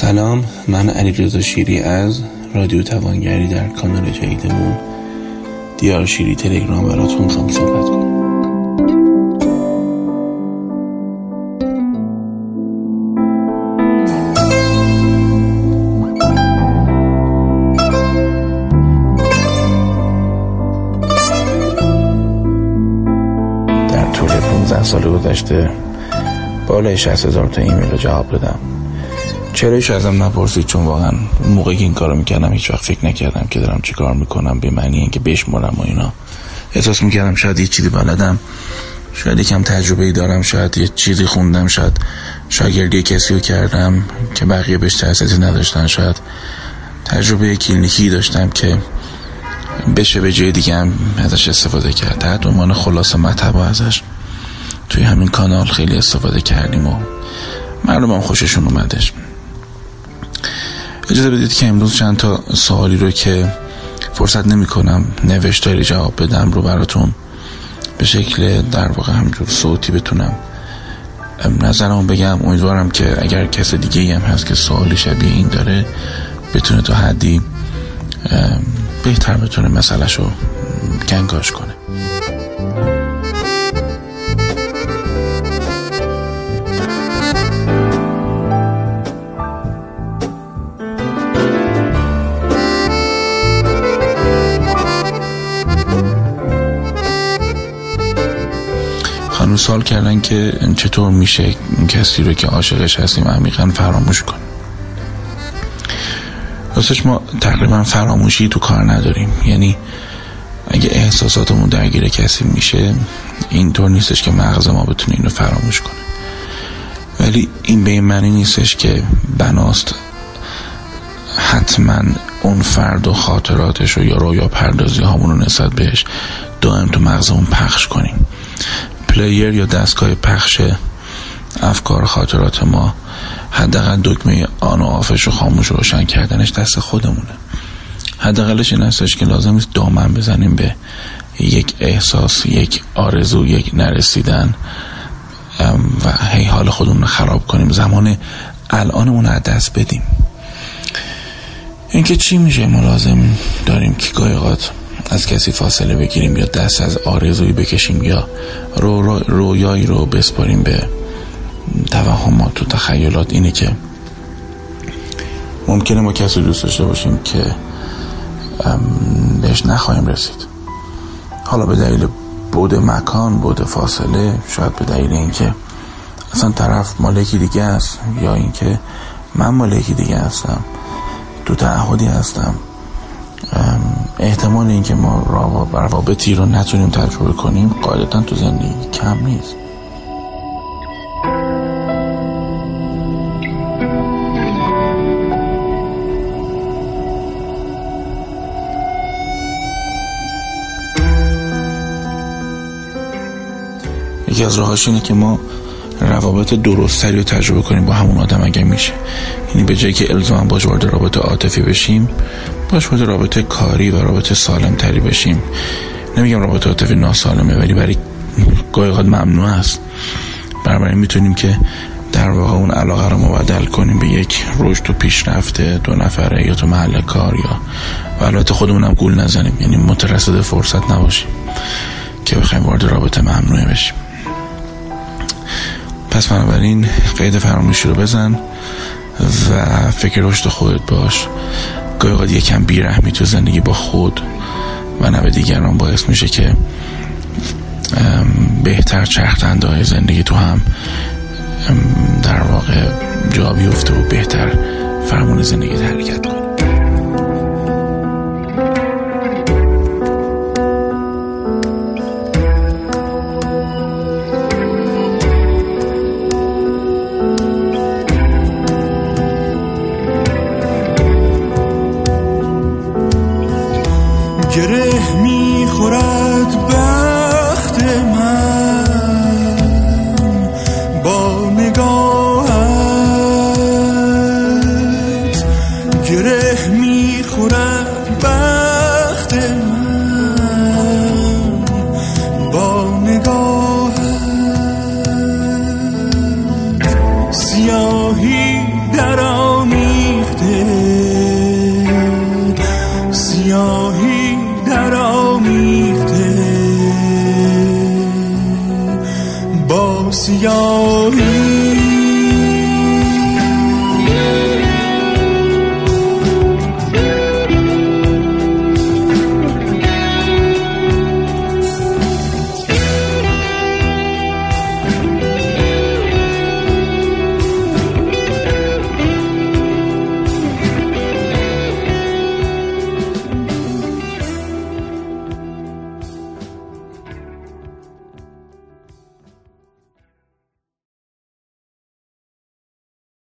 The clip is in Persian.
سلام من علی شیری از رادیو توانگری در کانال جدیدمون دیار شیری تلگرام براتون خوام صحبت کنم. در طول 15 سال گذشته بالای 60 هزار تا ایمیل رو جواب دادم. چرایش ازم نپرسید چون واقعا موقعی که این کارو می‌کردم هیچ وقت فکر نکردم که دارم چی کار می‌کنم به معنی اینکه بشمرم و اینا. احساس می‌کردم شاید یه چیزی بلدم. شاید یکم تجربه ای دارم شاید یه چیزی خوندم شاید شاگردی کسی رو کردم که بقیه بهش تحصیلی نداشتن. شاید تجربه کلینیکی داشتم که بشه به جای دیگه هم ازش استفاده کرد. تحت عنوان خلاصه مطب ازش توی همین کانال خیلی استفاده کردیم و هم خوششون اومدش. اجازه بدید که امروز چند تا سوالی رو که فرصت نمی کنم نوشتاری جواب بدم رو براتون به شکل در واقع همجور صوتی بتونم. نظرم بگم امیدوارم که اگر کس دیگه هم هست که سوالی شبیه این داره بتونه تا حدی بهتر بتونه مسئلهش رو کنگاش کنه. سال کردن که چطور میشه کسی رو که عاشقش هستیم عمیقا فراموش کنیم. راستش ما تقریبا فراموشی تو کار نداریم. یعنی اگه احساساتمون درگیر کسی میشه اینطور نیستش که مغز ما بتونه اینو فراموش کنه. ولی این به این معنی نیستش که بناست حتما اون فرد و خاطراتش رو یا رویا پردازی هامون رو نسبت بهش دائم تو مغزمون پخش کنیم. پلیر یا دستگاه پخش افکار خاطرات ما حداقل دکمه آن و آفش رو خاموش و روشن کردنش دست خودمونه. حداقلش این هستش که لازم نیست دامن بزنیم به یک احساس یک آرزو یک نرسیدن و هی حال خودمون رو خراب کنیم. زمان الانمون رو دست بدیم. اینکه چی میشه ما لازم داریم که گایقات از کسی فاصله بگیریم یا دست از آرزویی بکشیم یا رو رو رویایی رو بسپاریم به توهمات و تخیلات اینه که ممکنه ما کسی دوست داشته باشیم که بهش نخواهیم رسید. حالا به دلیل بود مکان بود فاصله شاید به دلیل اینکه اصلا طرف مالکی دیگه است یا اینکه من مالکی دیگه هستم تو تعهدی هستم احتمال اینکه ما روابطی رو نتونیم تجربه کنیم قاعدتا تو زندگی کم نیست. یکی از راهاش اینه که ما روابط درستری رو تجربه کنیم با همون آدم اگه میشه. یعنی به جایی که الزام باش وارد رابطه عاطفی بشیم باش وارد رابطه کاری و رابطه سالم تری بشیم نمیگم رابطه عاطفی ناسالمه ولی برای گاهی ممنوع است. بنابراین می‌تونیم که در واقع اون علاقه رو مبدل کنیم به یک رشد و پیشرفته دو نفره یا تو محل کار یا و البته خودمون هم گول نزنیم. یعنی مترصد فرصت نباشیم که بخوایم وارد رابطه ممنوعه بشیم. پس بنابراین قید فراموشی رو بزن و فکر رشد خودت باش. گاهی اوقات یکم بیرحمی تو زندگی با خود و نه به دیگران باعث میشه که بهتر چرخ های زندگی تو هم در واقع جا بیفته و بهتر فرمون زندگی حرکت کنی Oh.